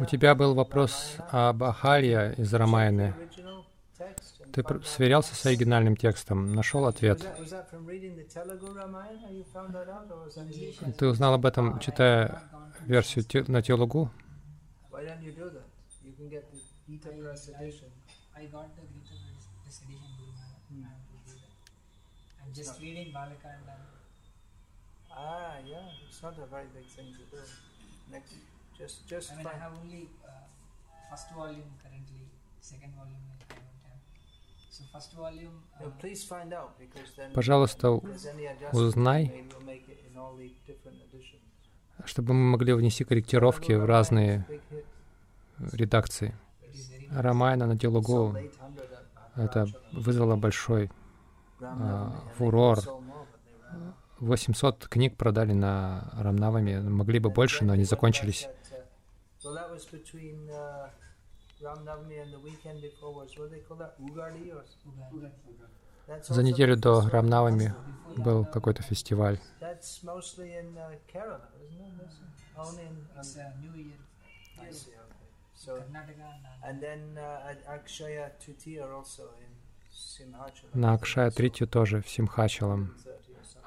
У тебя был вопрос об Ахалья из Рамайны. Ты сверялся с оригинальным текстом, нашел ответ. Ты узнал об этом, читая версию на Телугу? Ah, yeah, it's not a very big thing to do. Next, just, just. I mean, I have only uh, first volume currently. Second volume I don't have. So first volume. Uh, no, please find out because then. Пожалуйста, узнай, чтобы мы могли внести корректировки в разные редакции. Рамайна на Телугу это вызвало большой э, фурор. 800 книг продали на Рамнавами. Могли бы больше, но они закончились. За неделю до Рамнавами был какой-то фестиваль. На Акшая Тритью тоже, в Симхачалам.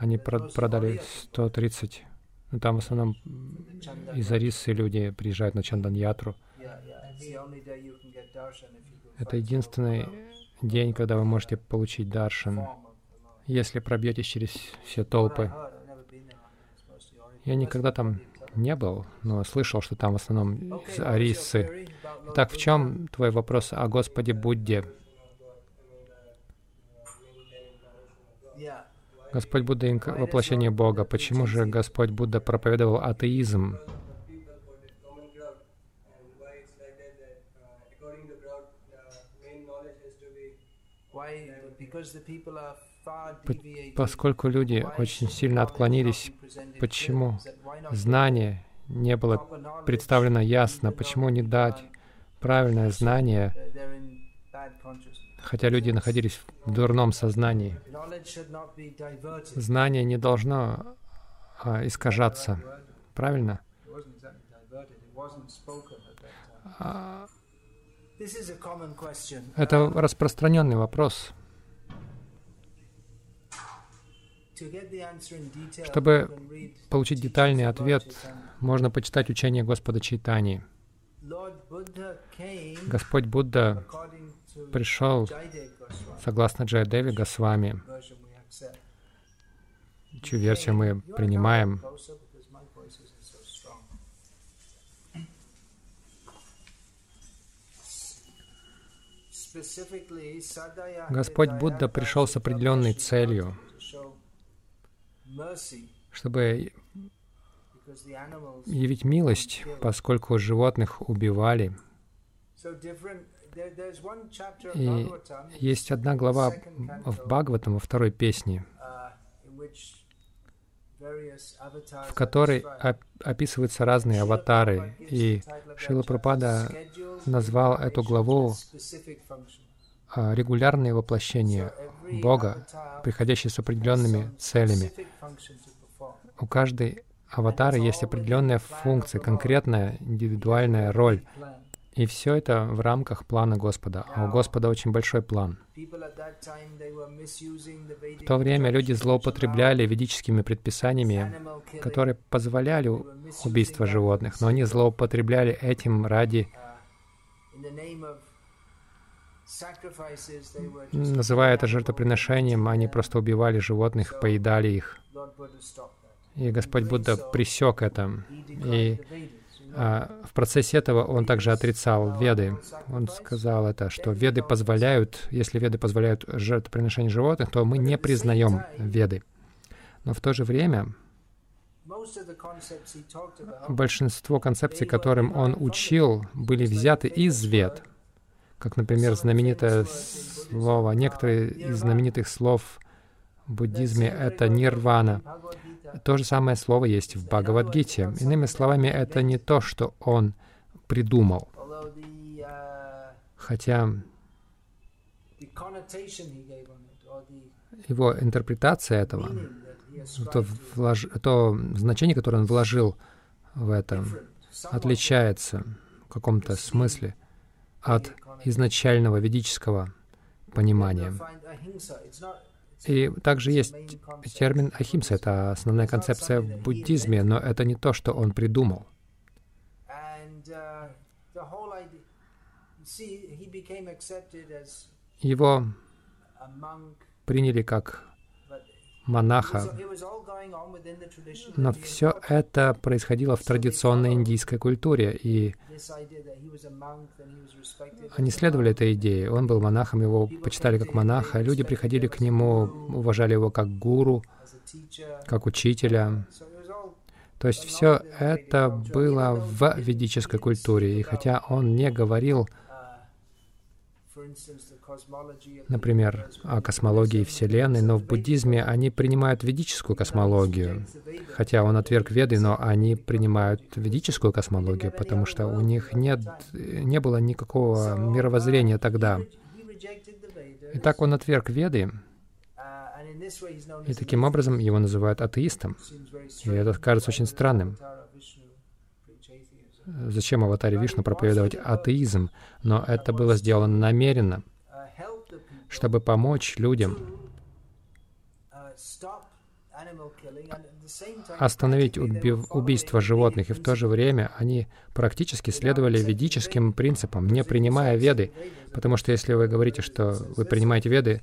Они продали 130. Ну, там в основном из Арисы люди приезжают на Чандан-ятру. Это единственный день, когда вы можете получить даршан, если пробьетесь через все толпы. Я никогда там не был, но слышал, что там в основном из Арисы. Итак, в чем твой вопрос о Господе Будде? Господь Будда — воплощение Бога. Почему же Господь Будда проповедовал атеизм? Поскольку люди очень сильно отклонились, почему знание не было представлено ясно, почему не дать правильное знание хотя люди находились в дурном сознании. Знание не должно а, искажаться. Правильно? А, это распространенный вопрос. Чтобы получить детальный ответ, можно почитать учение Господа Чайтани. Господь Будда пришел, согласно Джайадеви Госвами, чью версию мы принимаем. Господь Будда пришел с определенной целью, чтобы явить милость, поскольку животных убивали. И есть одна глава в Бхагаватам, во второй песне, в которой описываются разные аватары. И Шила Прабхада назвал эту главу а, регулярные воплощения Бога, приходящие с определенными целями. У каждой аватары есть определенная функция, конкретная индивидуальная роль. И все это в рамках плана Господа. А у Господа очень большой план. В то время люди злоупотребляли ведическими предписаниями, которые позволяли убийство животных, но они злоупотребляли этим ради Называя это жертвоприношением, они просто убивали животных, поедали их. И Господь Будда пресек это. И а, в процессе этого он также отрицал веды. Он сказал это, что веды позволяют, если веды позволяют жертвоприношение животных, то мы не признаем веды. Но в то же время большинство концепций, которым он учил, были взяты из вед. Как, например, знаменитое слово, некоторые из знаменитых слов в буддизме — это нирвана. То же самое слово есть в Бхагавадгите. Иными словами, это не то, что он придумал. Хотя его интерпретация этого, то, влож... то значение, которое он вложил в это, отличается в каком-то смысле от изначального ведического понимания. И также есть термин ахимса, это основная концепция в буддизме, но это не то, что он придумал. Его приняли как монаха. Но все это происходило в традиционной индийской культуре, и они следовали этой идее. Он был монахом, его почитали как монаха. Люди приходили к нему, уважали его как гуру, как учителя. То есть все это было в ведической культуре. И хотя он не говорил например, о космологии Вселенной, но в буддизме они принимают ведическую космологию. Хотя он отверг Веды, но они принимают ведическую космологию, потому что у них нет, не было никакого мировоззрения тогда. Итак, он отверг Веды, и таким образом его называют атеистом. И это кажется очень странным. Зачем аватаре Вишну проповедовать атеизм? Но это было сделано намеренно чтобы помочь людям остановить уби убийство животных, и в то же время они практически следовали ведическим принципам, не принимая веды. Потому что если вы говорите, что вы принимаете веды,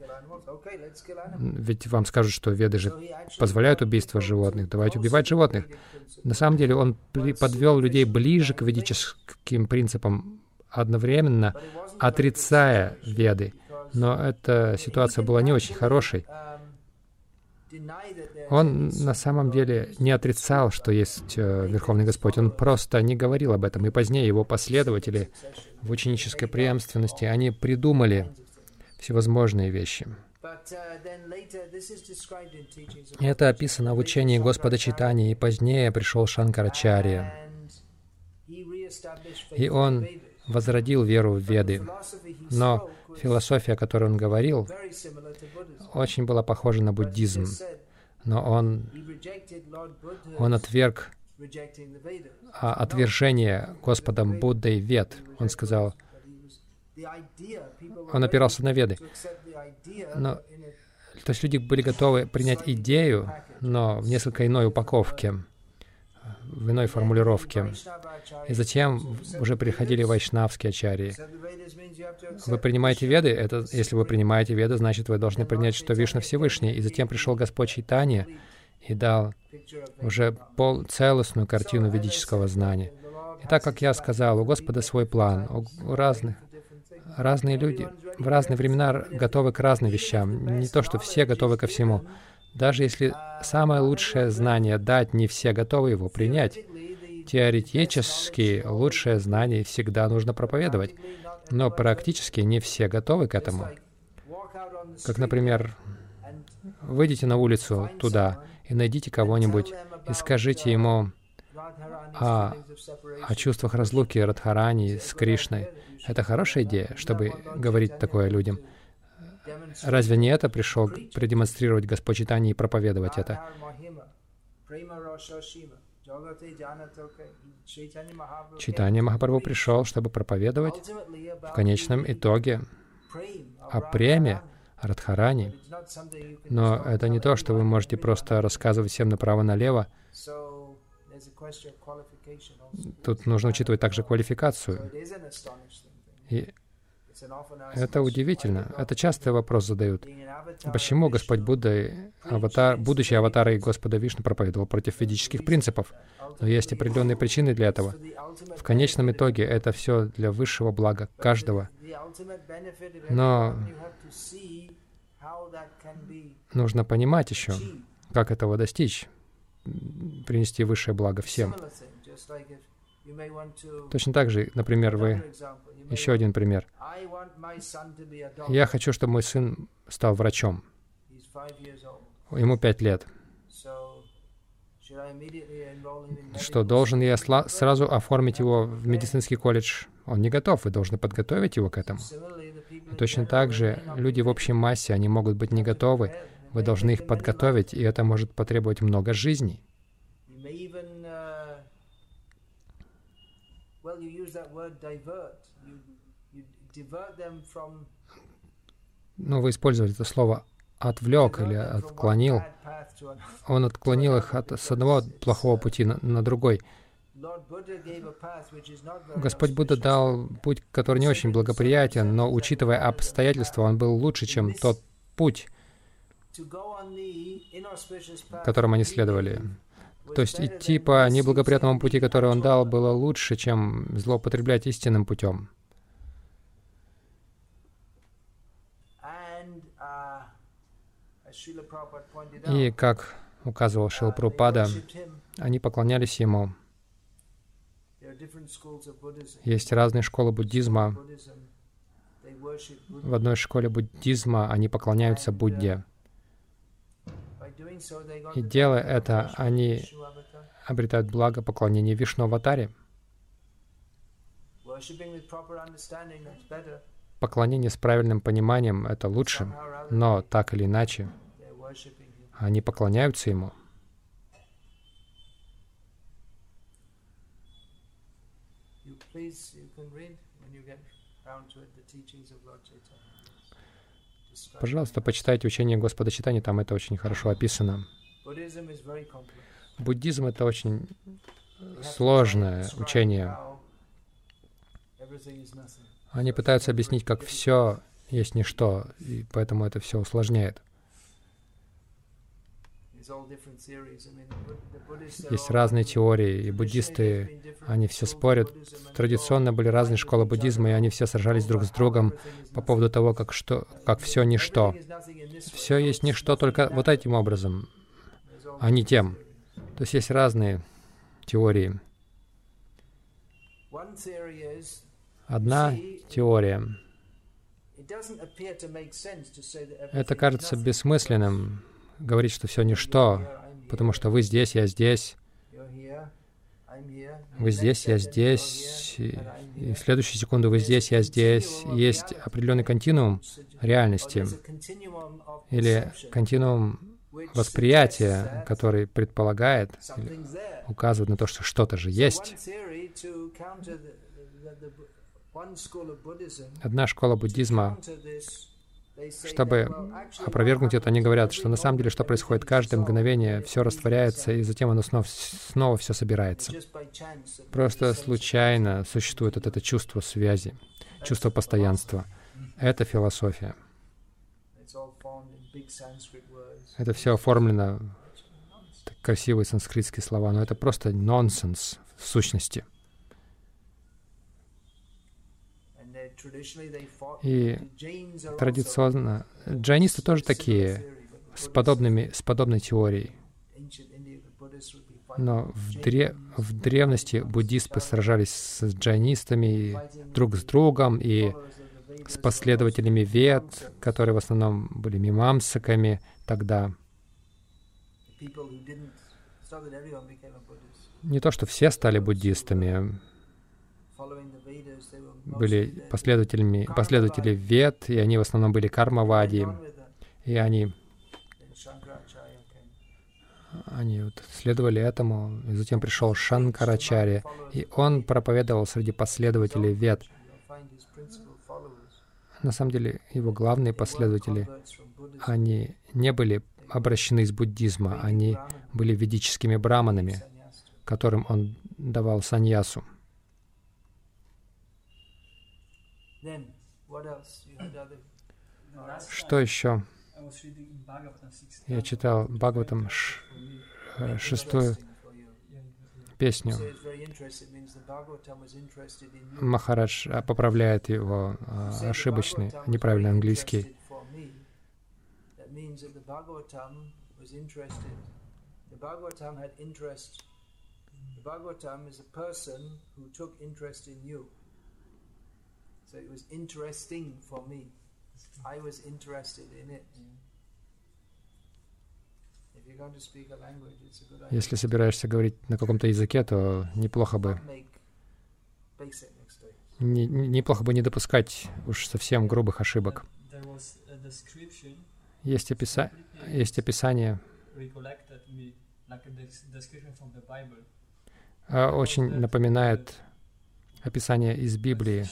ведь вам скажут, что веды же позволяют убийство животных, давайте убивать животных. На самом деле он подвел людей ближе к ведическим принципам, одновременно отрицая веды но эта ситуация была не очень хорошей. Он на самом деле не отрицал, что есть э, Верховный Господь, он просто не говорил об этом. И позднее его последователи в ученической преемственности, они придумали всевозможные вещи. Это описано в учении Господа Читания, и позднее пришел Шанкарачарья. И он возродил веру в Веды. Но философия, о которой он говорил, очень была похожа на буддизм. Но он, он отверг а отвержение Господом Буддой Вед. Он сказал, он опирался на Веды. Но, то есть люди были готовы принять идею, но в несколько иной упаковке в иной формулировке. И затем уже приходили вайшнавские ачарьи. Вы принимаете веды? Это, если вы принимаете веды, значит, вы должны принять, что Вишна Всевышний. И затем пришел Господь Чайтанья и дал уже пол, целостную картину ведического знания. И так, как я сказал, у Господа свой план, у, разных разные люди в разные времена готовы к разным вещам. Не то, что все готовы ко всему. Даже если самое лучшее знание дать, не все готовы его принять. Теоретически лучшее знание всегда нужно проповедовать, но практически не все готовы к этому. Как, например, выйдите на улицу туда и найдите кого-нибудь и скажите ему о, о чувствах разлуки Радхарани с Кришной. Это хорошая идея, чтобы говорить такое людям. Разве не это пришел продемонстрировать Господь Читание и проповедовать это? Читание Махапрабху пришел, чтобы проповедовать в конечном итоге о преме Радхарани. Но это не то, что вы можете просто рассказывать всем направо-налево. Тут нужно учитывать также квалификацию. И это удивительно. Это частый вопрос задают. Почему Господь Будда, аватар, будущий аватар и Господа Вишну проповедовал против ведических принципов? Но есть определенные причины для этого. В конечном итоге это все для высшего блага каждого. Но нужно понимать еще, как этого достичь, принести высшее благо всем. Точно так же, например, вы еще один пример. Я хочу, чтобы мой сын стал врачом. Ему пять лет. Что, должен я сразу оформить его в медицинский колледж? Он не готов, вы должны подготовить его к этому. И точно так же люди в общей массе, они могут быть не готовы, Вы должны их подготовить, и это может потребовать много жизней. Ну, вы использовали это слово «отвлек» или «отклонил». Он отклонил их от, с одного плохого пути на, на другой. Господь Будда дал путь, который не очень благоприятен, но, учитывая обстоятельства, он был лучше, чем тот путь, которым они следовали. То есть идти по неблагоприятному 670 пути, который он дал, было лучше, чем злоупотреблять истинным путем. И, как указывал Шил uh, they Прабхупада, worshipped him. они поклонялись ему. Есть разные школы буддизма. В одной школе буддизма они поклоняются Будде. И делая это, они обретают благо поклонения Вишну Аватаре. Поклонение с правильным пониманием — это лучше, но так или иначе. Они поклоняются ему. Пожалуйста, почитайте учение Господа Читания, там это очень хорошо описано. Буддизм — это очень to сложное учение. Они пытаются объяснить, как все есть ничто, и поэтому это все усложняет. There's all different theories. I mean, the Bud- the Buddhists, they're Есть разные теории, и буддисты, они все спорят. Традиционно были разные школы буддизма, и они все сражались друг с другом по поводу того, как, что, как все ничто. Все есть ничто только вот этим образом, а не тем. То есть есть разные теории. Одна теория. Это кажется бессмысленным, говорить, что все ничто, потому что вы здесь, я здесь, вы здесь, я здесь, и, в следующую секунду вы здесь, я здесь. Есть определенный континуум реальности или континуум восприятия, который предполагает указывает на то, что что-то же есть. Одна школа буддизма, чтобы опровергнуть это, они говорят, что на самом деле, что происходит каждое мгновение, все растворяется, и затем оно снова, снова все собирается. Просто случайно существует вот это чувство связи, чувство постоянства. Это философия. Это все оформлено красивые санскритские слова, но это просто нонсенс в сущности. И традиционно джайнисты тоже такие, с подобными, с подобной теорией. Но в, дре- в древности буддисты сражались с джайнистами друг с другом и с последователями вед, которые в основном были мимамсаками тогда. Не то, что все стали буддистами, были последователями, последователи вед, и они в основном были кармавади, и они, они вот следовали этому, и затем пришел Шанкарачари, и он проповедовал среди последователей вед. На самом деле, его главные последователи, они не были обращены из буддизма, они были ведическими браманами, которым он давал саньясу. Then, what else? You had other The last Что еще? I was reading in Bhagavatam 6. Я читал Бхагаватам э, шестую песню. Махарадж а, поправляет его а, ошибочный, неправильный английский. The Bhagavatam is a person who took interest in you. So it was interesting for me. I was interested in it. If you're going to speak a language, it's a good idea. Если собираешься говорить на каком-то языке, то неплохо бы не, не- неплохо бы не допускать уж совсем грубых ошибок. Есть, описа... есть описание, а, очень напоминает описание из Библии.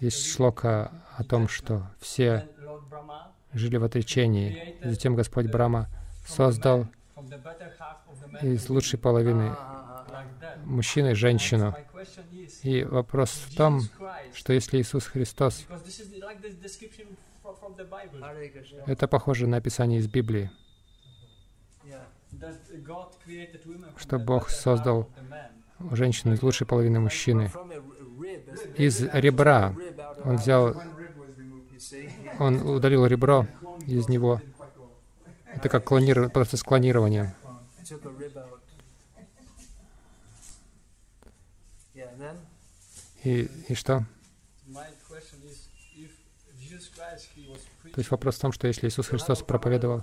Есть шлока о том, что все жили в отречении. И затем Господь Брама создал из лучшей половины мужчину и женщину. И вопрос в том, что если Иисус Христос, это похоже на описание из Библии, что Бог создал женщину из лучшей половины мужчины. Из ребра Он взял, Он удалил ребро из него. Это как клонир, процесс клонирования. И, и что? То есть вопрос в том, что если Иисус Христос проповедовал,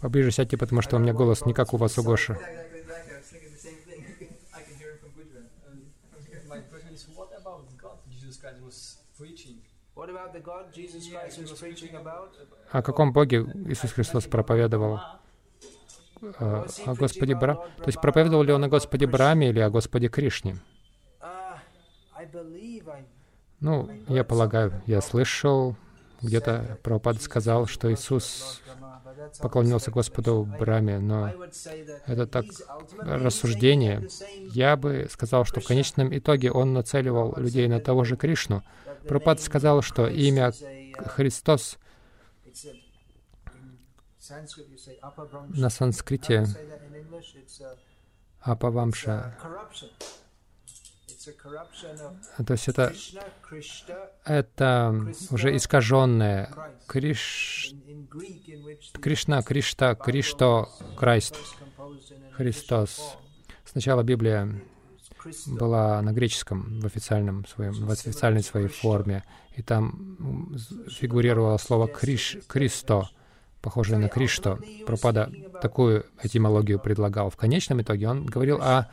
Поближе сядьте, потому что у меня голос не как у вас у Гоши. О каком Боге Иисус Христос проповедовал? О Господе Бра... То есть проповедовал ли Он о Господе Браме или о Господе Кришне? Ну, я полагаю, я слышал, где-то Прабхупада сказал, что Иисус поклонился Господу Браме, но это так рассуждение. Я бы сказал, что в конечном итоге он нацеливал людей на того же Кришну. Прабхупада сказал, что имя Христос на санскрите Апавамша то есть это, это уже искаженное Криш, Кришна, Кришта, Кришто, Крайст, Христос. Сначала Библия была на греческом в официальном своем, в официальной своей форме, и там фигурировало слово Криш, Кристо, похожее на Кришто. Пропада такую этимологию предлагал. В конечном итоге он говорил о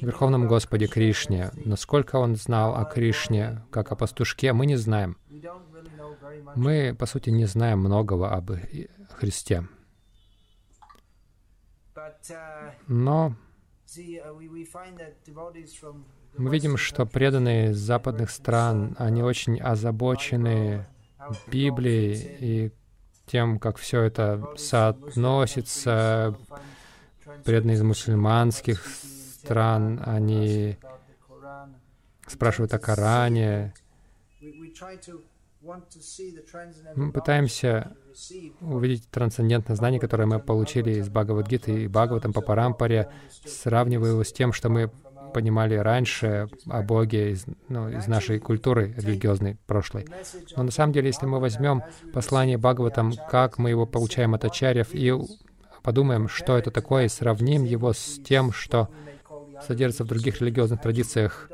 Верховном Господе Кришне. Насколько он знал о Кришне, как о пастушке, мы не знаем. Мы, по сути, не знаем многого об Христе. Но мы видим, что преданные из западных стран, они очень озабочены Библией и тем, как все это соотносится, преданные из мусульманских стран, они спрашивают о Коране. Мы пытаемся увидеть трансцендентное знание, которое мы получили из Бхагавадгиты и Бхагаватам по Парампаре, сравнивая его с тем, что мы понимали раньше о Боге из, ну, из нашей культуры религиозной прошлой. Но на самом деле, если мы возьмем послание Бхагаватам, как мы его получаем от ачарьев, и подумаем, что это такое, и сравним его с тем, что содержится в других религиозных традициях,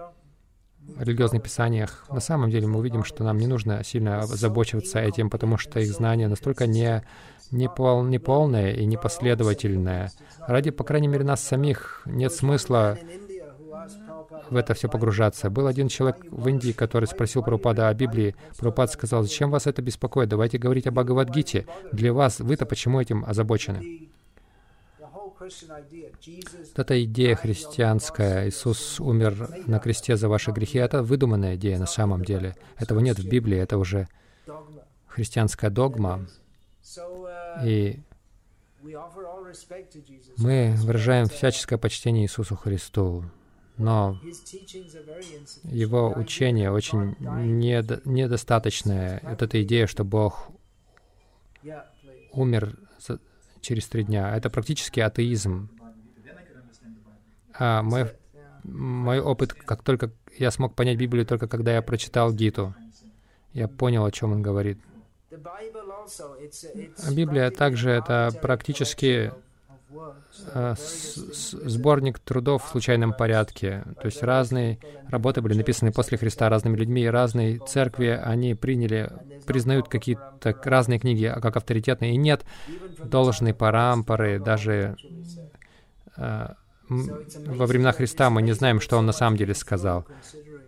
религиозных писаниях, на самом деле мы увидим, что нам не нужно сильно озабочиваться этим, потому что их знание настолько не, не, пол, не полное и непоследовательное. Ради, по крайней мере, нас самих нет смысла в это все погружаться. Был один человек в Индии, который спросил Прабхупада о Библии. Прабхупад сказал, зачем вас это беспокоит? Давайте говорить о Бхагавадгите. Для вас, вы-то почему этим озабочены? эта идея христианская, Иисус умер на кресте за ваши грехи, это выдуманная идея на самом деле. Этого нет в Библии, это уже христианская догма. И мы выражаем всяческое почтение Иисусу Христу, но его учение очень недо, недостаточное. Вот эта идея, что Бог умер через три дня. Это практически атеизм. А мой, мой опыт, как только я смог понять Библию, только когда я прочитал Гиту, я понял, о чем он говорит. А Библия также это практически сборник трудов в случайном порядке. То есть разные работы были написаны после Христа разными людьми, разные церкви, они приняли, признают какие-то разные книги как авторитетные, и нет должной парампоры, даже э, во времена Христа мы не знаем, что Он на самом деле сказал.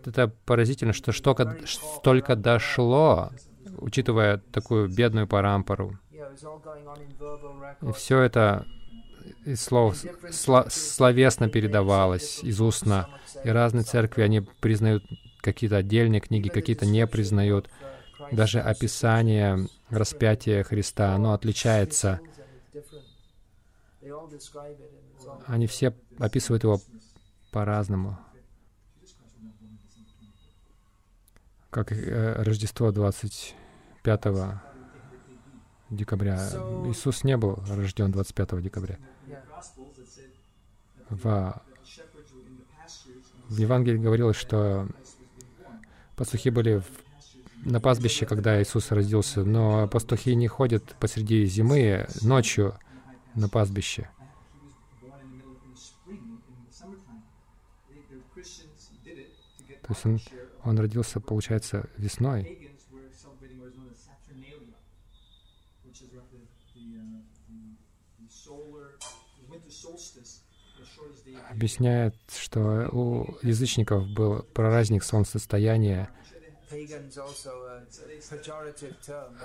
Это поразительно, что столько, столько дошло, учитывая такую бедную парампору. И все это из слов сло, словесно передавалось, из устно. И разные церкви, они признают какие-то отдельные книги, какие-то не признают. Даже описание распятия Христа, оно отличается. Они все описывают его по-разному. Как э, Рождество 25 декабря. Иисус не был рожден 25 декабря. В, в Евангелии говорилось, что пастухи были в, на пастбище, когда Иисус родился, но пастухи не ходят посреди зимы ночью на пастбище. То есть он, он родился, получается, весной. Объясняет, что у язычников был праздник солнцестояния.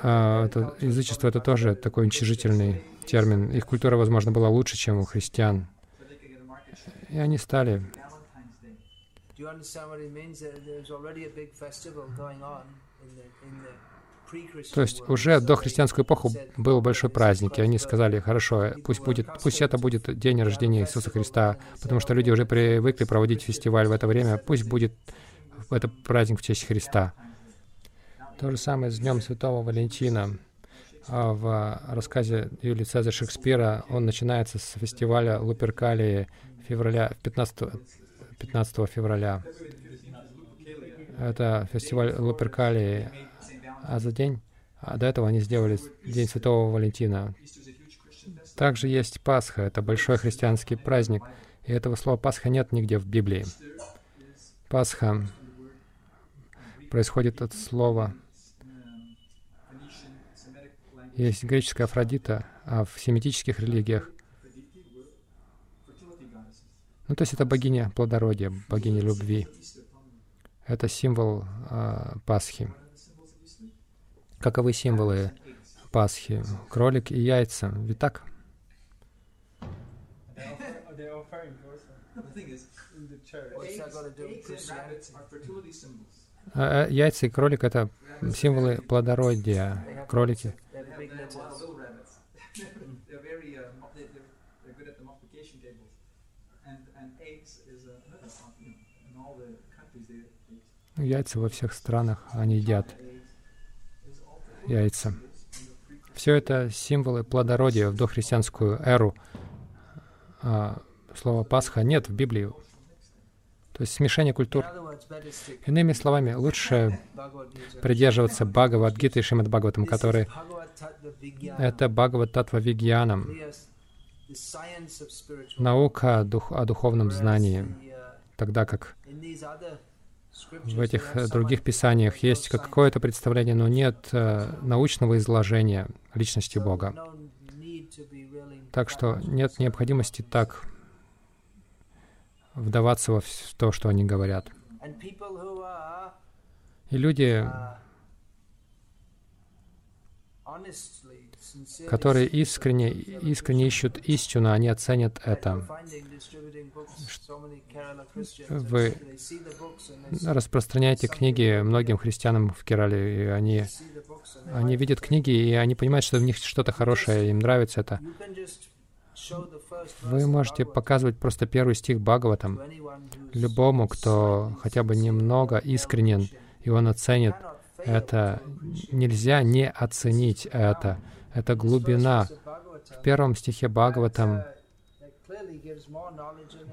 А, это, язычество — это тоже такой уничижительный термин. Их культура, возможно, была лучше, чем у христиан. И они стали Do you understand what it means? There's already a big festival going on in the, in the то есть уже до христианскую эпоху был большой праздник, и они сказали, хорошо, пусть, будет, пусть это будет день рождения Иисуса Христа, потому что люди уже привыкли проводить фестиваль в это время, пусть будет это праздник в честь Христа. То же самое с Днем Святого Валентина. А в рассказе Юлии Цезаря Шекспира он начинается с фестиваля Луперкалии февраля, 15 15 февраля. Это фестиваль Луперкали, а за день, а до этого они сделали День Святого Валентина. Также есть Пасха, это большой христианский праздник, и этого слова Пасха нет нигде в Библии. Пасха происходит от слова есть греческая Афродита, а в семитических религиях ну, то есть это богиня плодородия, богиня любви. Это символ э, Пасхи. Каковы символы Пасхи? Кролик и яйца. Ведь так? А, яйца и кролик — это символы плодородия. Кролики. Яйца во всех странах, они едят яйца. Все это символы плодородия в дохристианскую эру. А слова Пасха нет в Библии. То есть смешение культур. Иными словами, лучше придерживаться Бхагавадгиты и Шримад Бхагаватам, которые это Бхагават Татва Вигьянам, наука о духовном знании, тогда как в этих э, других писаниях есть какое-то представление, но нет э, научного изложения личности Бога. Так что нет необходимости так вдаваться во то, что они говорят. И люди, которые искренне, искренне ищут истину, они оценят это. Вы распространяете книги многим христианам в Керале, и они, они видят книги, и они понимают, что в них что-то хорошее, им нравится это. Вы можете показывать просто первый стих Бхагаватам любому, кто хотя бы немного искренен, и он оценит это. Нельзя не оценить это. Это глубина. В первом стихе Бхагаватам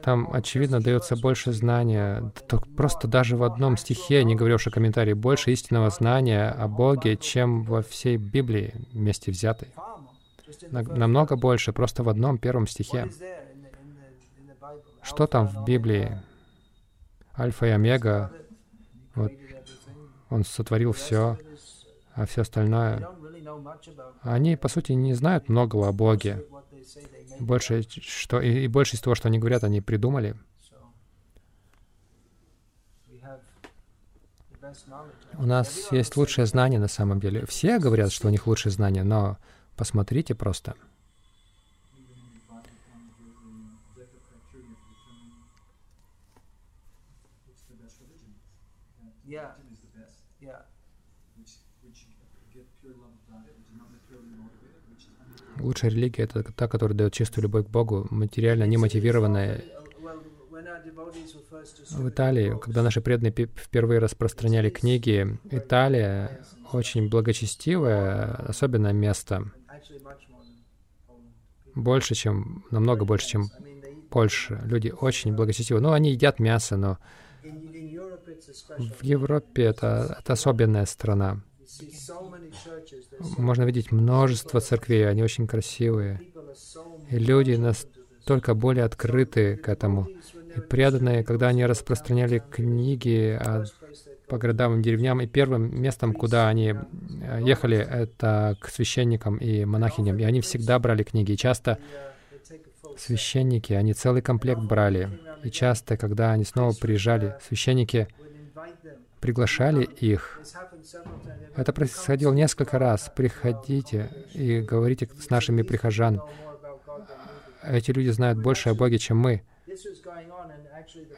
там, очевидно, дается больше знания. Просто даже в одном стихе, не говоря уж о комментарии, больше истинного знания о Боге, чем во всей Библии вместе взятой. Намного больше, просто в одном первом стихе. Что там в Библии? Альфа и Омега. Вот. Он сотворил все, а все остальное. Они, по сути, не знают многого о Боге. Больше, что, и, и больше из того, что они говорят, они придумали. У нас есть лучшее знание на самом деле. Все говорят, что у них лучшее знание, но посмотрите просто. Лучшая религия — это та, которая дает чистую любовь к Богу, материально немотивированная. В Италии, когда наши преданные впервые распространяли книги, Италия очень благочестивое, особенное место. Больше, чем, намного больше, чем Польша. Люди очень благочестивы. Ну, они едят мясо, но в Европе это, это особенная страна. Можно видеть множество церквей, они очень красивые. И люди настолько более открыты к этому. И преданные, когда они распространяли книги о, по городам и деревням, и первым местом, куда они э, ехали, это к священникам и монахиням. И они всегда брали книги. И часто священники, они целый комплект брали. И часто, когда они снова приезжали, священники приглашали их. Это происходило несколько раз. Приходите и говорите с нашими прихожан. Эти люди знают больше о Боге, чем мы.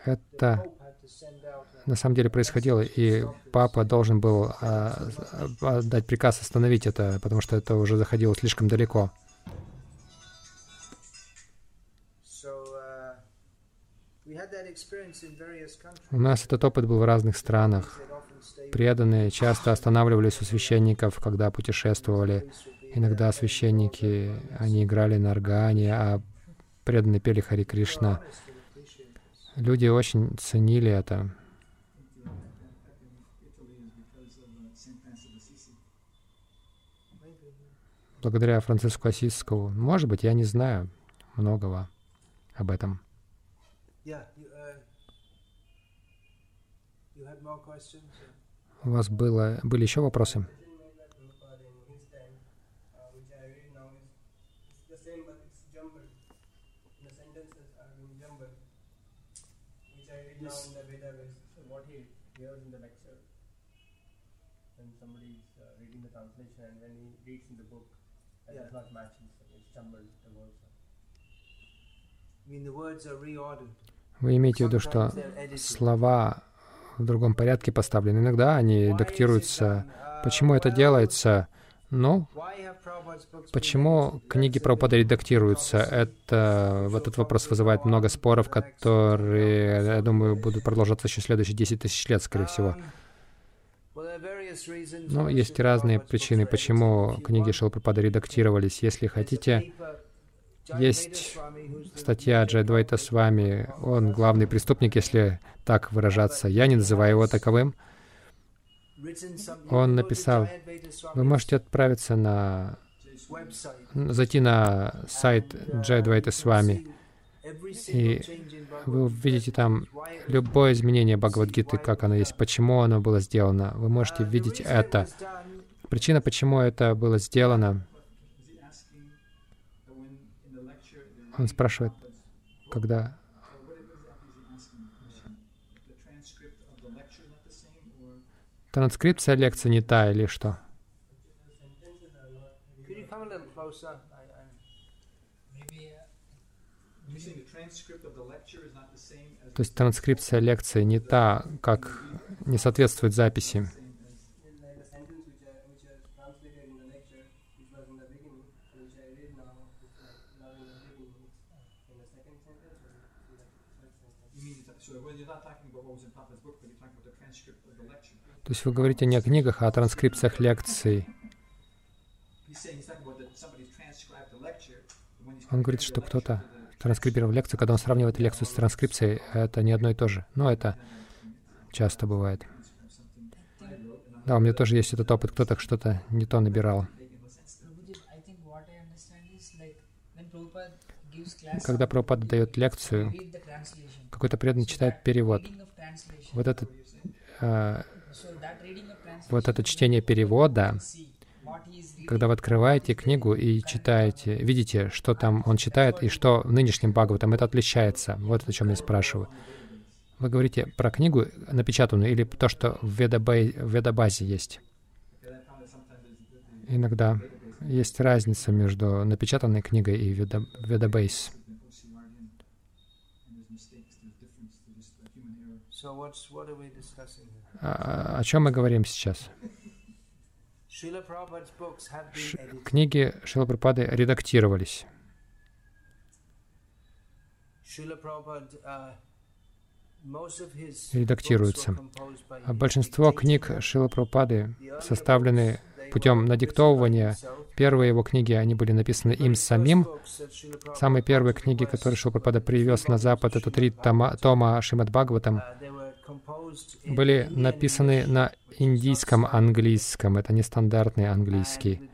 Это на самом деле происходило, и папа должен был а, а, дать приказ остановить это, потому что это уже заходило слишком далеко. У нас этот опыт был в разных странах. Преданные часто останавливались у священников, когда путешествовали. Иногда священники, они играли на органе, а преданные пели Хари Кришна. Люди очень ценили это. Благодаря Франциску Осискову. Может быть, я не знаю многого об этом. У вас было, были еще вопросы? Вы имеете в виду, что слова в другом порядке поставлены. Иногда они дактируются. Почему это делается? Ну, почему книги Прабхупады редактируются? Это, в этот вопрос вызывает много споров, которые, я думаю, будут продолжаться еще следующие 10 тысяч лет, скорее всего. Но есть разные причины, почему книги Шилпрапада редактировались. Если хотите, есть статья Джайдвайта с вами. Он главный преступник, если так выражаться. Я не называю его таковым. Он написал, вы можете отправиться на... зайти на сайт Джайдвайта с вами, и вы увидите там любое изменение Бхагавадгиты, как оно есть, почему оно было сделано. Вы можете видеть это. Причина, почему это было сделано, Он спрашивает, когда транскрипция лекции не та или что? То есть транскрипция лекции не та, как не соответствует записи. То есть вы говорите не о книгах, а о транскрипциях лекций. Он говорит, что кто-то транскрибировал лекцию, когда он сравнивает лекцию с транскрипцией, это не одно и то же. Но это часто бывает. Да, у меня тоже есть этот опыт, кто-то что-то не то набирал. Когда Прабхупада дает лекцию, какой-то преданный читает перевод. Вот этот, э, вот это чтение перевода, когда вы открываете книгу и читаете, видите, что там он читает и что в нынешнем Бхагаватам, это отличается. Вот о чем я спрашиваю. Вы говорите про книгу напечатанную или то, что в, ведабай, в ведабазе есть? Иногда есть разница между напечатанной книгой и ведабейс. А, о чем мы говорим сейчас? Ш книги Шила Прабхупады редактировались. Редактируются. А большинство книг Шила составлены путем надиктовывания. Первые его книги, они были написаны им самим. Самые первые книги, которые Шилпрапада привез на Запад, это три тома, тома Шримад Бхагаватам, были написаны на индийском английском, это нестандартный английский,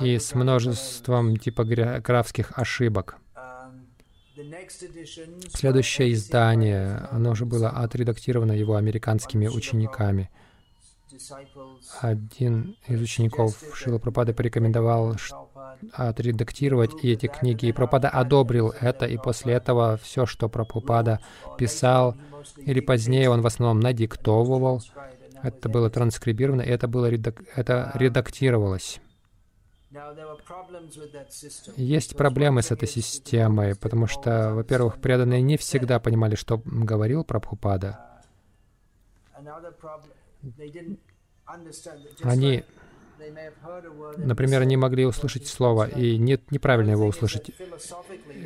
и с множеством типографских ошибок. Следующее издание, оно уже было отредактировано его американскими учениками. Один из учеников Шила Пропады порекомендовал отредактировать эти книги, и Пропада одобрил это, и после этого все, что Прабхупада писал, или позднее он в основном надиктовывал, это было транскрибировано, и это, было редак... это редактировалось. Есть проблемы с этой системой, потому что, во-первых, преданные не всегда понимали, что говорил Прабхупада. Они Например, они могли услышать слово и нет, неправильно его услышать.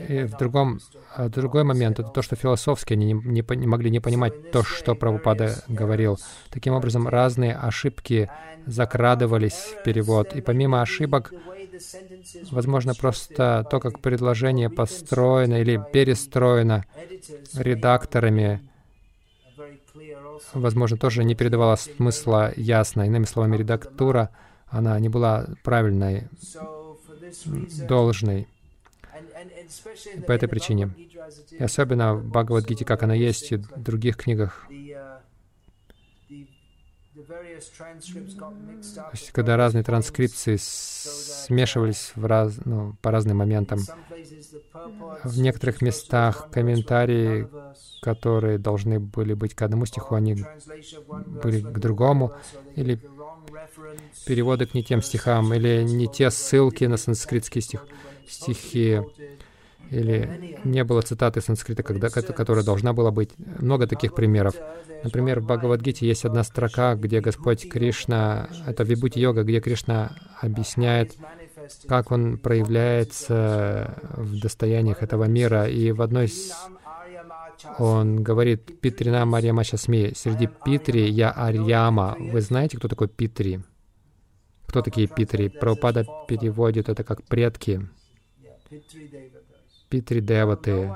И в другом, а другой момент — это то, что философски они не, не, не могли не понимать то, что Прабхупада говорил. Таким образом, разные ошибки закрадывались в перевод. И помимо ошибок, возможно, просто то, как предложение построено или перестроено редакторами, возможно, тоже не передавало смысла ясно. Иными словами, редактура — она не была правильной, должной. По этой причине. И особенно в Бхагавадгите, как она есть и в других книгах, когда разные транскрипции смешивались в раз, ну, по разным моментам. В некоторых местах комментарии, которые должны были быть к одному стиху, они были к другому, или переводы к не тем стихам, или не те ссылки на санскритские стих, стихи, или не было цитаты санскрита, когда, которая должна была быть. Много таких примеров. Например, в Бхагавадгите есть одна строка, где Господь Кришна, это Вибути-йога, где Кришна объясняет, как Он проявляется в достояниях этого мира. И в одной он говорит «Питрина Марьяма Шасми». Среди Питри я Арьяма. Вы знаете, кто такой Питри? Кто такие Питри? Прабхупада переводит это как «предки». Питри Деваты.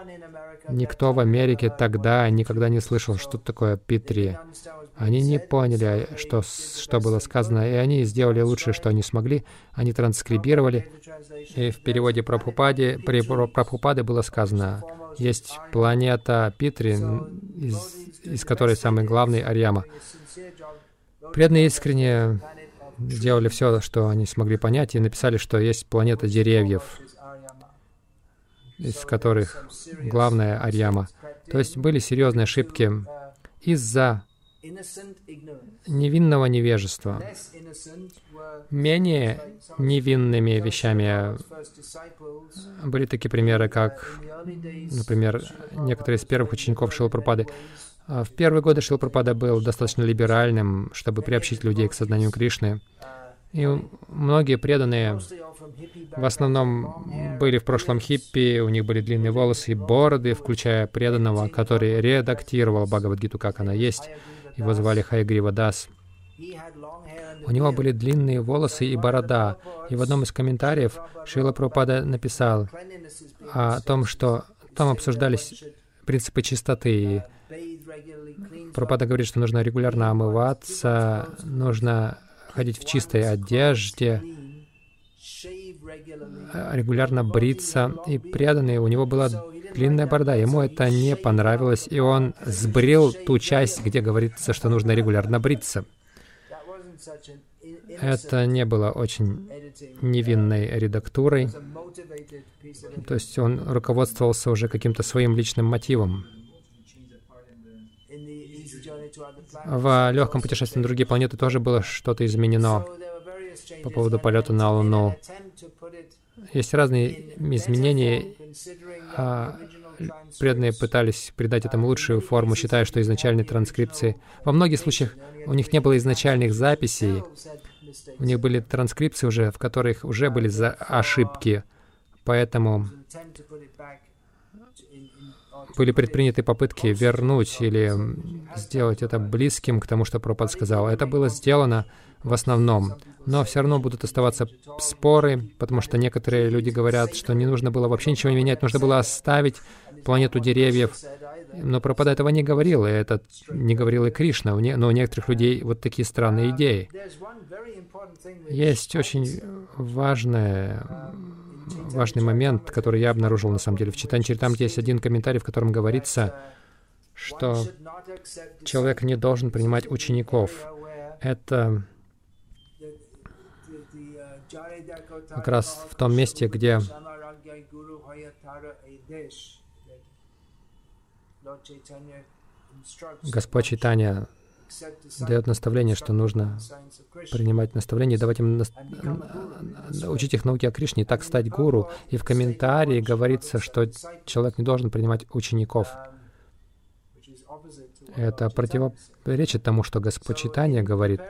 Никто в Америке тогда никогда не слышал, что такое Питри. Они не поняли, что, что было сказано, и они сделали лучшее, что они смогли. Они транскрибировали, и в переводе Прабхупаде, при Прабхупаде было сказано, есть планета Питри, из, из которой самый главный Арьяма. Преданные искренне сделали все, что они смогли понять, и написали, что есть планета деревьев, из которых главная Арьяма. То есть были серьезные ошибки из-за невинного невежества. Менее невинными вещами были такие примеры, как, например, некоторые из первых учеников Шилапрапады. В первые годы Шилапрапада был достаточно либеральным, чтобы приобщить людей к сознанию Кришны. И многие преданные в основном были в прошлом хиппи, у них были длинные волосы и бороды, включая преданного, который редактировал Бхагавадгиту, как она есть. Его звали Хайгрива Дас. У него были длинные волосы и борода. И в одном из комментариев Шила Прабхупада написал о том, что там обсуждались принципы чистоты. Прабхупада говорит, что нужно регулярно омываться, нужно ходить в чистой одежде, регулярно бриться. И преданный, у него была длинная борода. Ему это не понравилось, и он сбрил ту часть, где говорится, что нужно регулярно бриться. Это не было очень невинной редактурой, то есть он руководствовался уже каким-то своим личным мотивом. В легком путешествии на другие планеты тоже было что-то изменено по поводу полета на Луну. Есть разные изменения. А преданные пытались придать этому лучшую форму, считая, что изначальные транскрипции... Во многих случаях у них не было изначальных записей. У них были транскрипции уже, в которых уже были за ошибки. Поэтому были предприняты попытки вернуть или сделать это близким к тому, что Пропад сказал. Это было сделано в основном. Но все равно будут оставаться споры, потому что некоторые люди говорят, что не нужно было вообще ничего менять, нужно было оставить планету деревьев. Но Пропада этого не говорил, и это не говорил и Кришна. Но у некоторых людей вот такие странные идеи. Есть очень важное важный момент, который я обнаружил на самом деле. В читании Чаритамрите есть один комментарий, в котором говорится, что человек не должен принимать учеников. Это как раз в том месте, где Господь Читания дает наставление, что нужно принимать наставления, давать им на... учить их науке о Кришне, и так стать гуру. И в комментарии говорится, что человек не должен принимать учеников. Это противоречит тому, что Господь Читания говорит.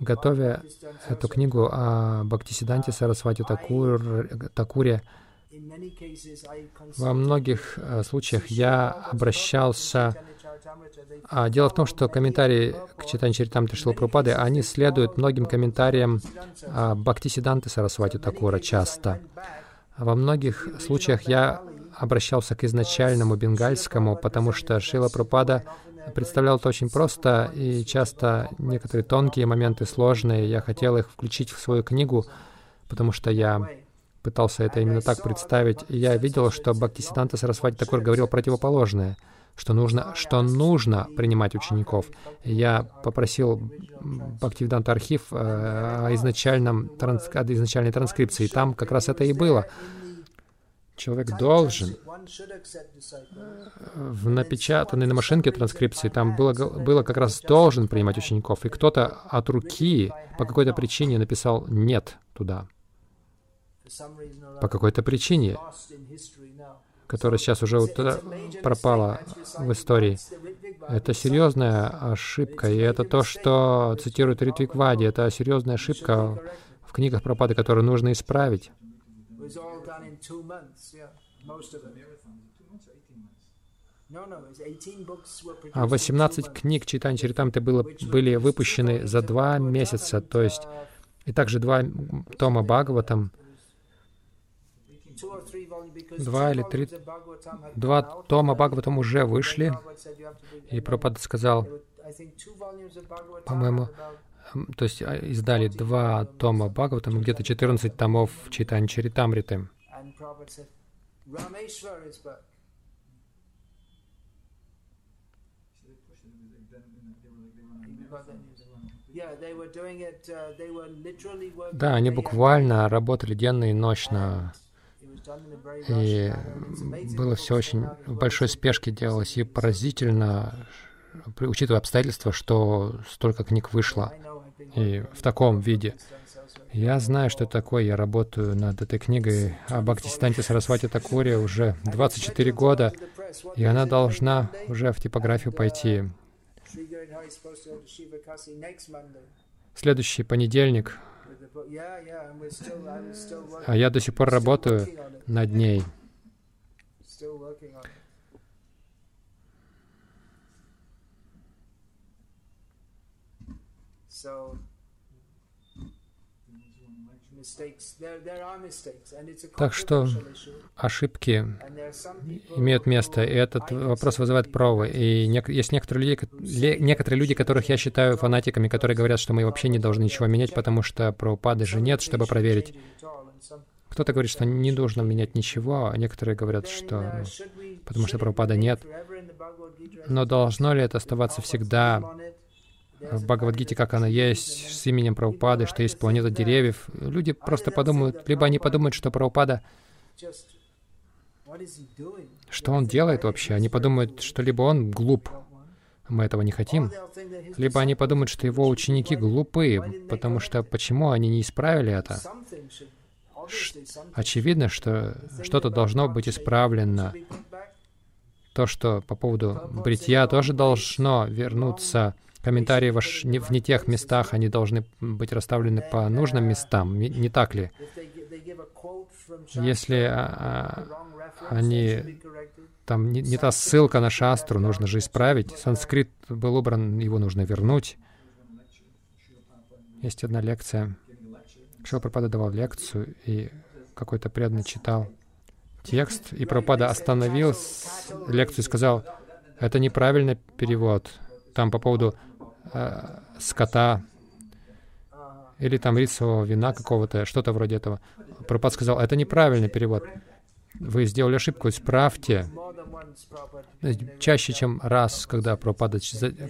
Готовя эту книгу о Бхактисиданте Сарасвати Такур, Такуре, во многих э, случаях я обращался а дело в том, что комментарии к читанию Чаритамриты Шилапрупады, они следуют многим комментариям а, Бхактисиданты Сарасвати Такура часто. Во многих случаях я обращался к изначальному бенгальскому, потому что Шила Прупада представлял это очень просто, и часто некоторые тонкие моменты сложные, я хотел их включить в свою книгу, потому что я пытался это именно так представить, и я видел, что Бхактисиданта Сарасвати Такур говорил противоположное — что нужно, что нужно принимать учеников. Я попросил Бхактивиданта архив э, о, изначальном, транс, о изначальной транскрипции, и там как раз это и было. Человек должен в напечатанной на машинке транскрипции там было, было как раз должен принимать учеников, и кто-то от руки по какой-то причине написал «нет» туда. По какой-то причине которая сейчас уже пропала в истории. Это серьезная ошибка, и это то, что цитирует Ритвик Вади. Это серьезная ошибка в книгах Пропады, которую нужно исправить. А 18 книг Читани Чаритамты было, были выпущены за два месяца, то есть и также два тома Бхагаватам — два или три, два тома Бхагаватам уже вышли, и Пропада сказал, по-моему, то есть а, издали два тома Бхагаватам, где-то 14 томов Читани Чаритамриты. Да, они буквально работали денно и ночно и было все очень в большой спешке делалось, и поразительно, учитывая обстоятельства, что столько книг вышло и в таком виде. Я знаю, что такое. Я работаю над этой книгой о Бхактисиданте Сарасвати Такуре уже 24 года, и она должна уже в типографию пойти. Следующий понедельник а я до сих пор работаю над ней. Так что ошибки имеют место, и этот вопрос вызывает провы. И не, есть некоторые люди, некоторые люди, которых я считаю фанатиками, которые говорят, что мы вообще не должны ничего менять, потому что правопады же нет, чтобы проверить. Кто-то говорит, что не нужно менять ничего, а некоторые говорят, что ну, потому что правопада нет. Но должно ли это оставаться всегда в Бхагавадгите, как она есть, с именем Прабхупады, что есть планета деревьев. Люди просто подумают, либо они подумают, что Прабхупада, что он делает вообще. Они подумают, что либо он глуп, мы этого не хотим, либо они подумают, что его ученики глупые, потому что почему они не исправили это? Ш очевидно, что что-то должно быть исправлено. То, что по поводу бритья тоже должно вернуться комментарии ваш не, в не тех местах, они должны быть расставлены по нужным местам, не, так ли? Если а, а, они там не, не та ссылка на шастру, нужно же исправить. Санскрит был убран, его нужно вернуть. Есть одна лекция. Шил Пропада давал лекцию, и какой-то преданный читал текст, и Пропада остановил лекцию и сказал, это неправильный перевод. Там по поводу э, скота или там рисового вина какого-то, что-то вроде этого. Пропад сказал, это неправильный перевод. Вы сделали ошибку, исправьте. Чаще, чем раз, когда Пропада,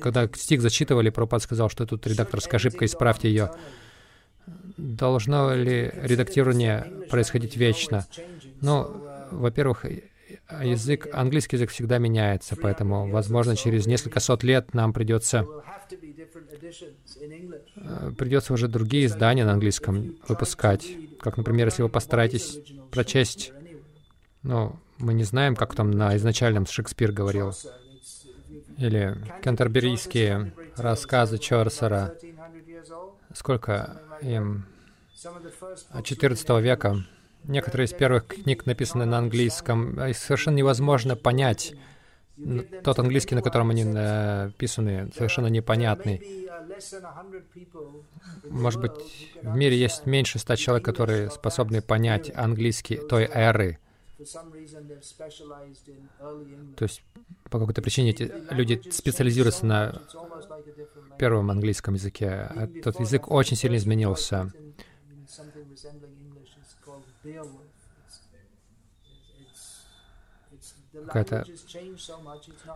когда стих зачитывали, Пропад сказал, что тут редакторская ошибка, исправьте ее. Должно ли редактирование происходить вечно? Ну, во-первых, язык, английский язык всегда меняется, поэтому, возможно, через несколько сот лет нам придется придется уже другие издания на английском выпускать. Как, например, если вы постараетесь прочесть, ну, мы не знаем, как там на изначальном Шекспир говорил, или кентерберийские рассказы Чорсера, сколько им, 14 века, Некоторые из первых книг написаны на английском, и совершенно невозможно понять тот английский, на котором они написаны, совершенно непонятный. Может быть, в мире есть меньше ста человек, которые способны понять английский той эры. То есть по какой-то причине эти люди специализируются на первом английском языке. Этот язык очень сильно изменился какая-то...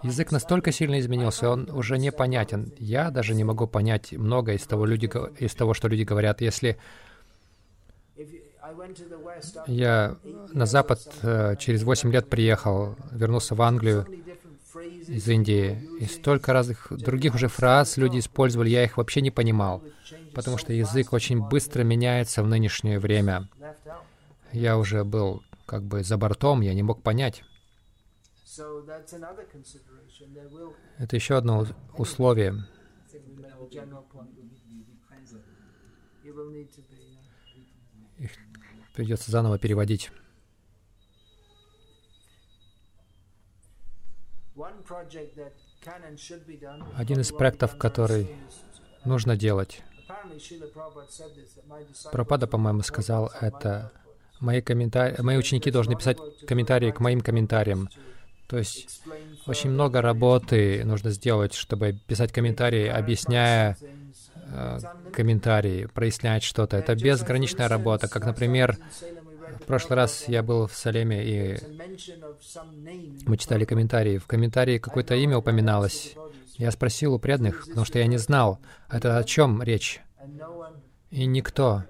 Язык настолько сильно изменился, он уже непонятен. Я даже не могу понять много из того, люди, из того что люди говорят. Если я на Запад э, через 8 лет приехал, вернулся в Англию из Индии, и столько разных других уже фраз люди использовали, я их вообще не понимал, потому что язык очень быстро меняется в нынешнее время я уже был как бы за бортом, я не мог понять. Это еще одно условие. Их придется заново переводить. Один из проектов, который нужно делать. Пропада, по-моему, сказал это мои, комментарии, мои ученики должны писать комментарии к моим комментариям. То есть очень много работы нужно сделать, чтобы писать комментарии, объясняя э, комментарии, прояснять что-то. Это безграничная работа. Как, например, в прошлый раз я был в Салеме, и мы читали комментарии. В комментарии какое-то имя упоминалось. Я спросил у преданных, потому что я не знал, это о чем речь. И никто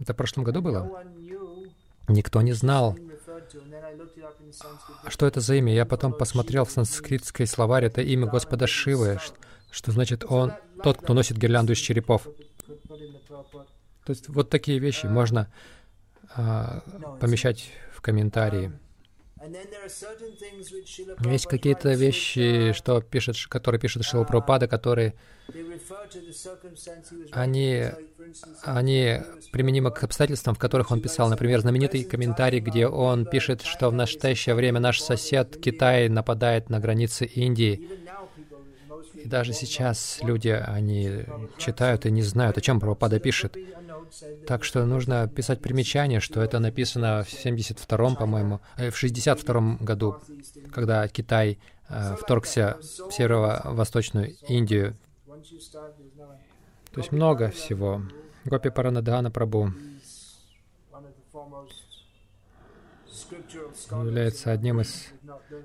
это в прошлом году было? Никто не знал, что это за имя. Я потом посмотрел в санскритской словарь, это имя Господа Шивы, что значит он тот, кто носит гирлянду из черепов. То есть вот такие вещи можно а, помещать в комментарии. Есть какие-то вещи, что пишет, которые пишет Шила Прабхупада, которые они, они применимы к обстоятельствам, в которых он писал. Например, знаменитый комментарий, где он пишет, что в настоящее время наш сосед Китай нападает на границы Индии. И даже сейчас люди, они читают и не знают, о чем Прабхупада пишет. Так что нужно писать примечание, что это написано в 72-м, по-моему, э, в 62-м году, когда Китай э, вторгся в северо-восточную Индию. То есть много всего. Гопи Паранадхана Прабу. является одним из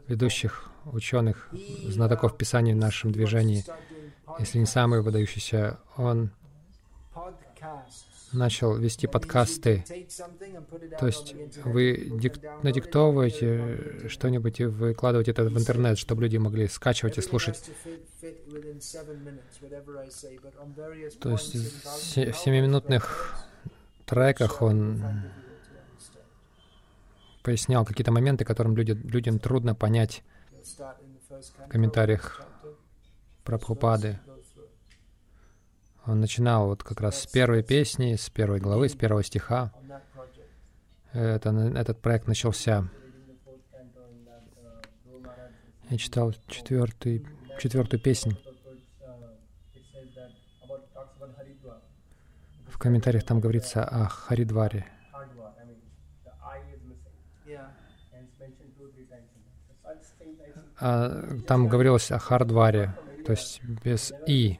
ведущих ученых, знатоков Писаний в нашем движении, если не самый выдающийся. Он начал вести подкасты. То есть вы дик надиктовываете что-нибудь и выкладываете это в интернет, чтобы люди могли скачивать и слушать. То есть в семиминутных треках он пояснял какие-то моменты, которым люди, людям трудно понять в комментариях Прабхупады. Он начинал вот как раз с первой песни, с первой главы, с первого стиха. Это, этот проект начался. Я читал четвертый, четвертую песню. В комментариях там говорится о Харидваре. А, там говорилось о Хардваре, то есть без «и».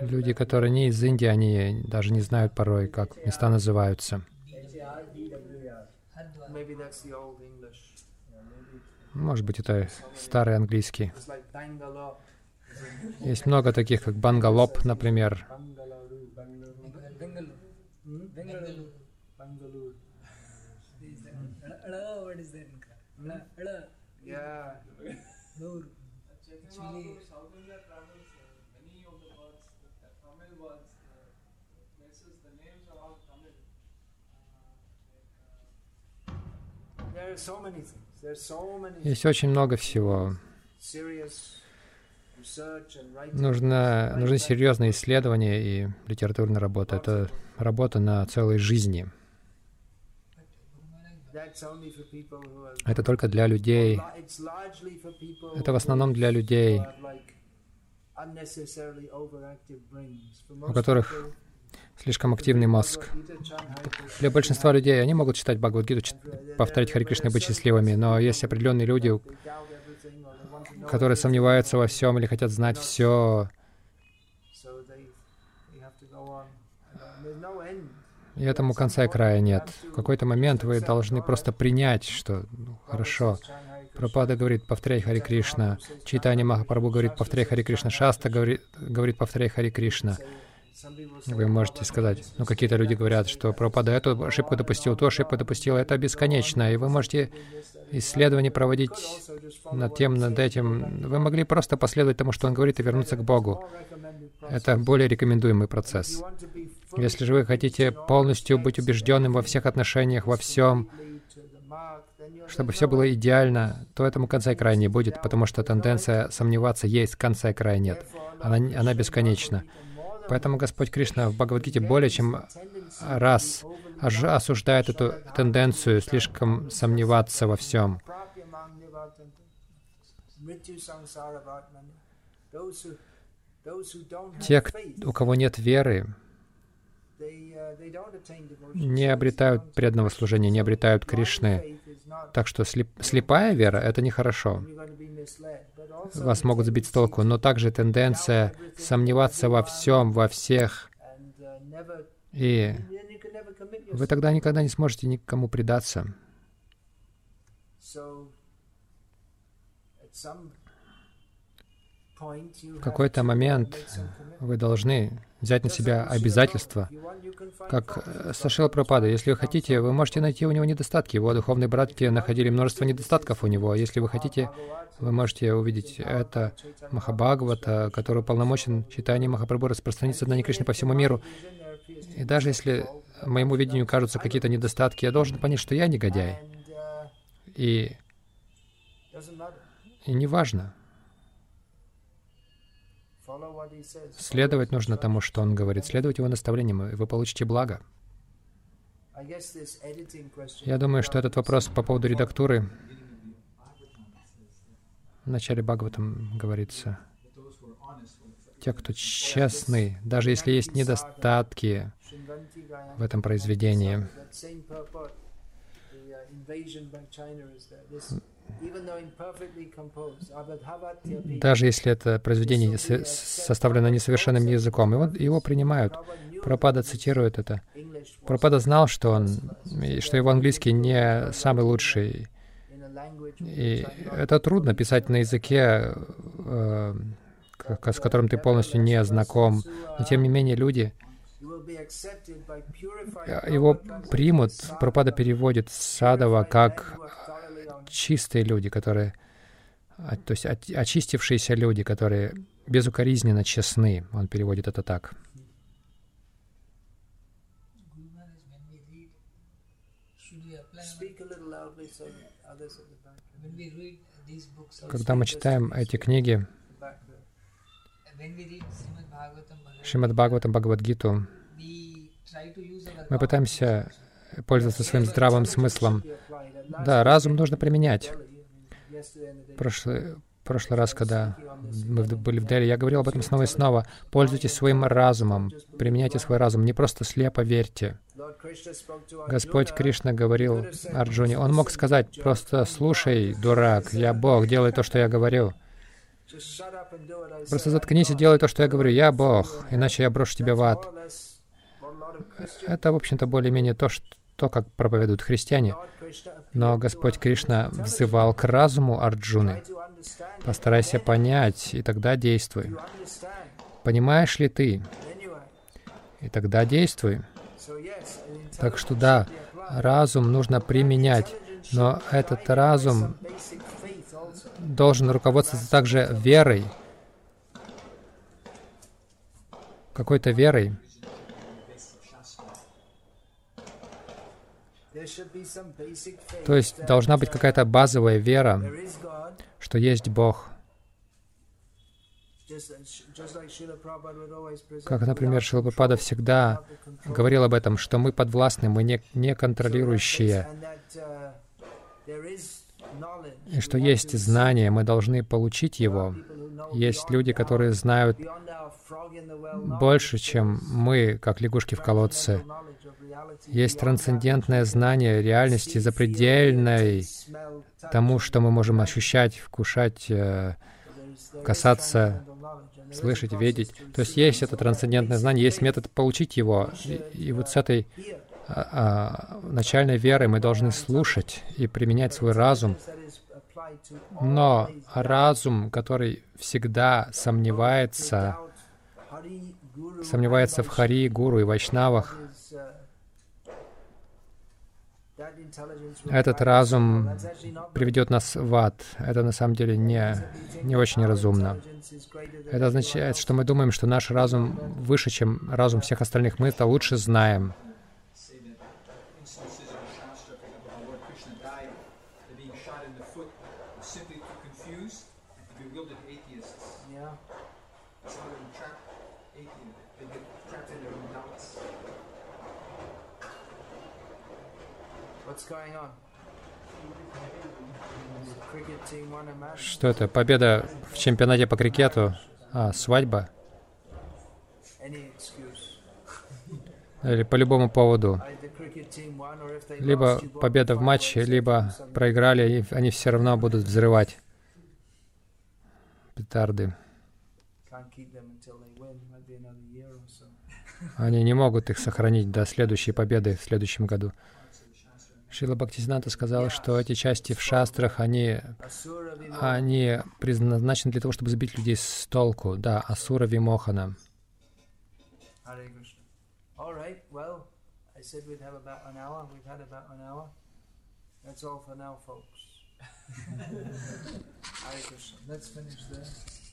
Люди, которые не из Индии, они даже не знают порой, как места называются. Может быть, это старый английский. Есть много таких, как Бангалоп, например. Yeah. Есть очень много всего. Нужно, нужны серьезные исследования и литературная работа. Это работа на целой жизни. Это только для людей. Это в основном для людей, у которых слишком активный мозг. Для большинства людей, они могут читать Бхагавадгиту, повторять Хари Кришна и быть счастливыми, но есть определенные люди, которые сомневаются во всем или хотят знать все. И этому конца и края нет. В какой-то момент вы должны просто принять, что ну, хорошо. Пропада говорит, повторяй Хари Кришна. Читание Махапрабху говорит, повторяй Хари Кришна. Шаста говорит, говорит повторяй Хари Кришна. Вы можете сказать, ну какие-то люди говорят, что Прабхупада эту ошибку допустил, ту ошибку допустил, это бесконечно, и вы можете исследования проводить над тем, над этим. Вы могли просто последовать тому, что он говорит, и вернуться к Богу. Это более рекомендуемый процесс. Если же вы хотите полностью быть убежденным во всех отношениях, во всем, чтобы все было идеально, то этому конца и края не будет, потому что тенденция сомневаться есть, конца и края нет. Она, она бесконечна. Поэтому Господь Кришна в Бхагавадгите более чем раз осуждает эту тенденцию слишком сомневаться во всем. Те, у кого нет веры, не обретают преданного служения, не обретают Кришны. Так что слеп, слепая вера — это нехорошо. Вас могут сбить с толку, но также тенденция сомневаться во всем, во всех. И вы тогда никогда не сможете никому предаться. В какой-то момент вы должны взять на себя обязательства, как э, Сашила Пропада. Если вы хотите, вы можете найти у него недостатки. Его духовные братья находили множество недостатков у него. Если вы хотите, вы можете увидеть это Махабхагавата, который уполномочен читание Махапрабху распространиться на Кришны по всему миру. И даже если моему видению кажутся какие-то недостатки, я должен понять, что я негодяй. И, и неважно. Следовать нужно тому, что он говорит, следовать его наставлениям, и вы получите благо. Я думаю, что этот вопрос по поводу редактуры в начале Бхагаватам говорится. Те, кто честны, даже если есть недостатки в этом произведении, даже если это произведение составлено несовершенным языком, его, его принимают, Пропада цитирует это. Пропада знал, что он, что его английский не самый лучший. И это трудно писать на языке, э, с которым ты полностью не знаком. Но тем не менее люди его примут. Пропада переводит Садова как чистые люди, которые, то есть очистившиеся люди, которые безукоризненно честны. Он переводит это так. Когда мы читаем эти книги, Шримад Бхагаватам, Бхагавадгиту, мы пытаемся пользоваться своим здравым смыслом. Да, разум нужно применять. Прошлый, прошлый раз, когда мы были в Дели, я говорил об этом снова и снова. Пользуйтесь своим разумом, применяйте свой разум, не просто слепо верьте. Господь Кришна говорил Арджуне, он мог сказать, просто слушай, дурак, я Бог, делай то, что я говорю. Просто заткнись и делай то, что я говорю. Я Бог, иначе я брошу тебя в ад. Это, в общем-то, более-менее то, что, то, как проповедуют христиане. Но Господь Кришна взывал к разуму Арджуны. Постарайся понять, и тогда действуй. Понимаешь ли ты? И тогда действуй. Так что да, разум нужно применять, но этот разум должен руководствоваться также верой, какой-то верой. То есть должна быть какая-то базовая вера, что есть Бог. Как, например, Шилапрапада всегда говорил об этом, что мы подвластны, мы не, не контролирующие, и что есть знание, мы должны получить его. Есть люди, которые знают больше, чем мы, как лягушки в колодце. Есть трансцендентное знание реальности, запредельной тому, что мы можем ощущать, вкушать, э, касаться, слышать, видеть. То есть есть это трансцендентное знание, есть метод получить его. И, и вот с этой а, а, начальной верой мы должны слушать и применять свой разум. Но разум, который всегда сомневается, сомневается в Хари, Гуру и Вайшнавах, этот разум приведет нас в ад. Это на самом деле не, не очень разумно. Это означает, что мы думаем, что наш разум выше, чем разум всех остальных. Мы это лучше знаем. Что это? Победа в чемпионате по крикету? А, свадьба? Или по любому поводу. Либо победа в матче, либо проиграли, и они все равно будут взрывать петарды. Они не могут их сохранить до следующей победы в следующем году. Шила Бхактисиданта сказал, что эти части в шастрах, они, они предназначены для того, чтобы сбить людей с толку. Да, Асура Вимохана. That's all for now, folks. Hare Krishna. Let's finish there.